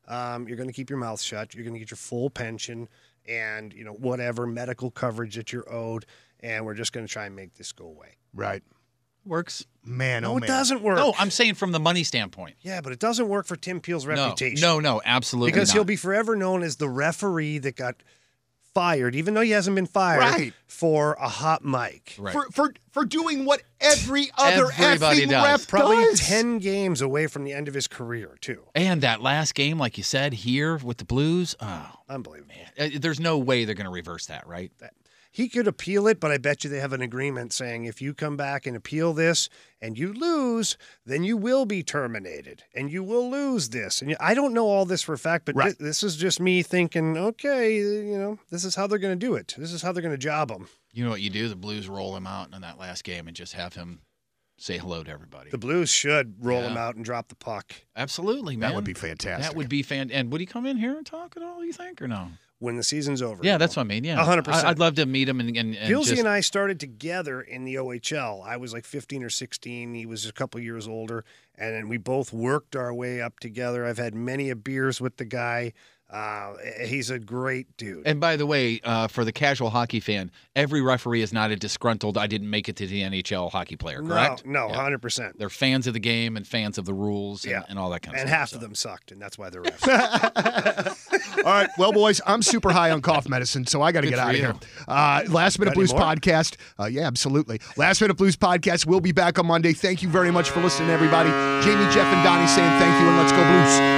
[SPEAKER 5] Um, you're going to keep your mouth shut. You're going to get your full pension and you know whatever medical coverage that you're owed, and we're just going to try and make this go away.
[SPEAKER 3] right.
[SPEAKER 4] Works.
[SPEAKER 3] Man,
[SPEAKER 5] No,
[SPEAKER 3] oh
[SPEAKER 5] it
[SPEAKER 3] man.
[SPEAKER 5] doesn't work.
[SPEAKER 4] No, I'm saying from the money standpoint.
[SPEAKER 5] yeah, but it doesn't work for Tim Peel's
[SPEAKER 4] No,
[SPEAKER 5] reputation.
[SPEAKER 4] no, no, absolutely
[SPEAKER 5] because
[SPEAKER 4] not.
[SPEAKER 5] he'll be forever known as the referee that got fired, even though he hasn't been fired,
[SPEAKER 3] Right.
[SPEAKER 5] for a hot mic.
[SPEAKER 4] Right.
[SPEAKER 3] For for for doing what every (laughs) other
[SPEAKER 4] Everybody
[SPEAKER 3] effing
[SPEAKER 4] does.
[SPEAKER 3] ref
[SPEAKER 5] Probably
[SPEAKER 3] does.
[SPEAKER 5] 10 games away from the end of his career, too.
[SPEAKER 4] And that last game, like you said, here with the Blues, oh,
[SPEAKER 5] Unbelievable.
[SPEAKER 4] uh, there's no way they're going to reverse that, right?
[SPEAKER 5] He could appeal it, but I bet you they have an agreement saying if you come back and appeal this and you lose, then you will be terminated and you will lose this. And I don't know all this for a fact, but
[SPEAKER 3] Right.
[SPEAKER 5] thi- this is just me thinking, okay, you know, this is how they're going to do it. This is how they're going to job him.
[SPEAKER 4] You know what you do? The Blues roll him out in that last game and just have him say hello to everybody.
[SPEAKER 5] The Blues should roll him out and drop the puck.
[SPEAKER 4] Absolutely, man.
[SPEAKER 3] That would be fantastic.
[SPEAKER 4] That would be fan. And would he come in here and talk at all? You think or no?
[SPEAKER 5] When the season's over.
[SPEAKER 4] Yeah, that's what I mean. Yeah,
[SPEAKER 5] A hundred percent.
[SPEAKER 4] I'd love to meet him and and, and
[SPEAKER 5] Gilsey
[SPEAKER 4] just,
[SPEAKER 5] and I started together in the OHL. I was like 15 or 16. He was a couple years older, and then we both worked our way up together. I've had many a beers with the guy. Uh, he's a great dude.
[SPEAKER 4] And by the way, uh, for the casual hockey fan, every referee is not a disgruntled "I didn't make it to the NHL" hockey player. Correct?
[SPEAKER 5] No, no,
[SPEAKER 4] Yeah.
[SPEAKER 5] 100%.
[SPEAKER 4] They're fans of the game and fans of the rules and,
[SPEAKER 5] Yeah.
[SPEAKER 4] and all that kind of
[SPEAKER 5] And
[SPEAKER 4] stuff.
[SPEAKER 5] And half
[SPEAKER 4] so.
[SPEAKER 5] of them sucked, and that's why they're refs. (laughs)
[SPEAKER 3] All right, well, boys, I'm super high on cough medicine, so I got to get out of
[SPEAKER 4] you.
[SPEAKER 3] here. Uh, Last Minute Blues
[SPEAKER 5] more?
[SPEAKER 3] podcast. Uh, yeah, absolutely. Last Minute Blues podcast We'll be back on Monday. Thank you very much for listening, everybody. Jamie, Jeff, and Donnie saying thank you and let's go Blues.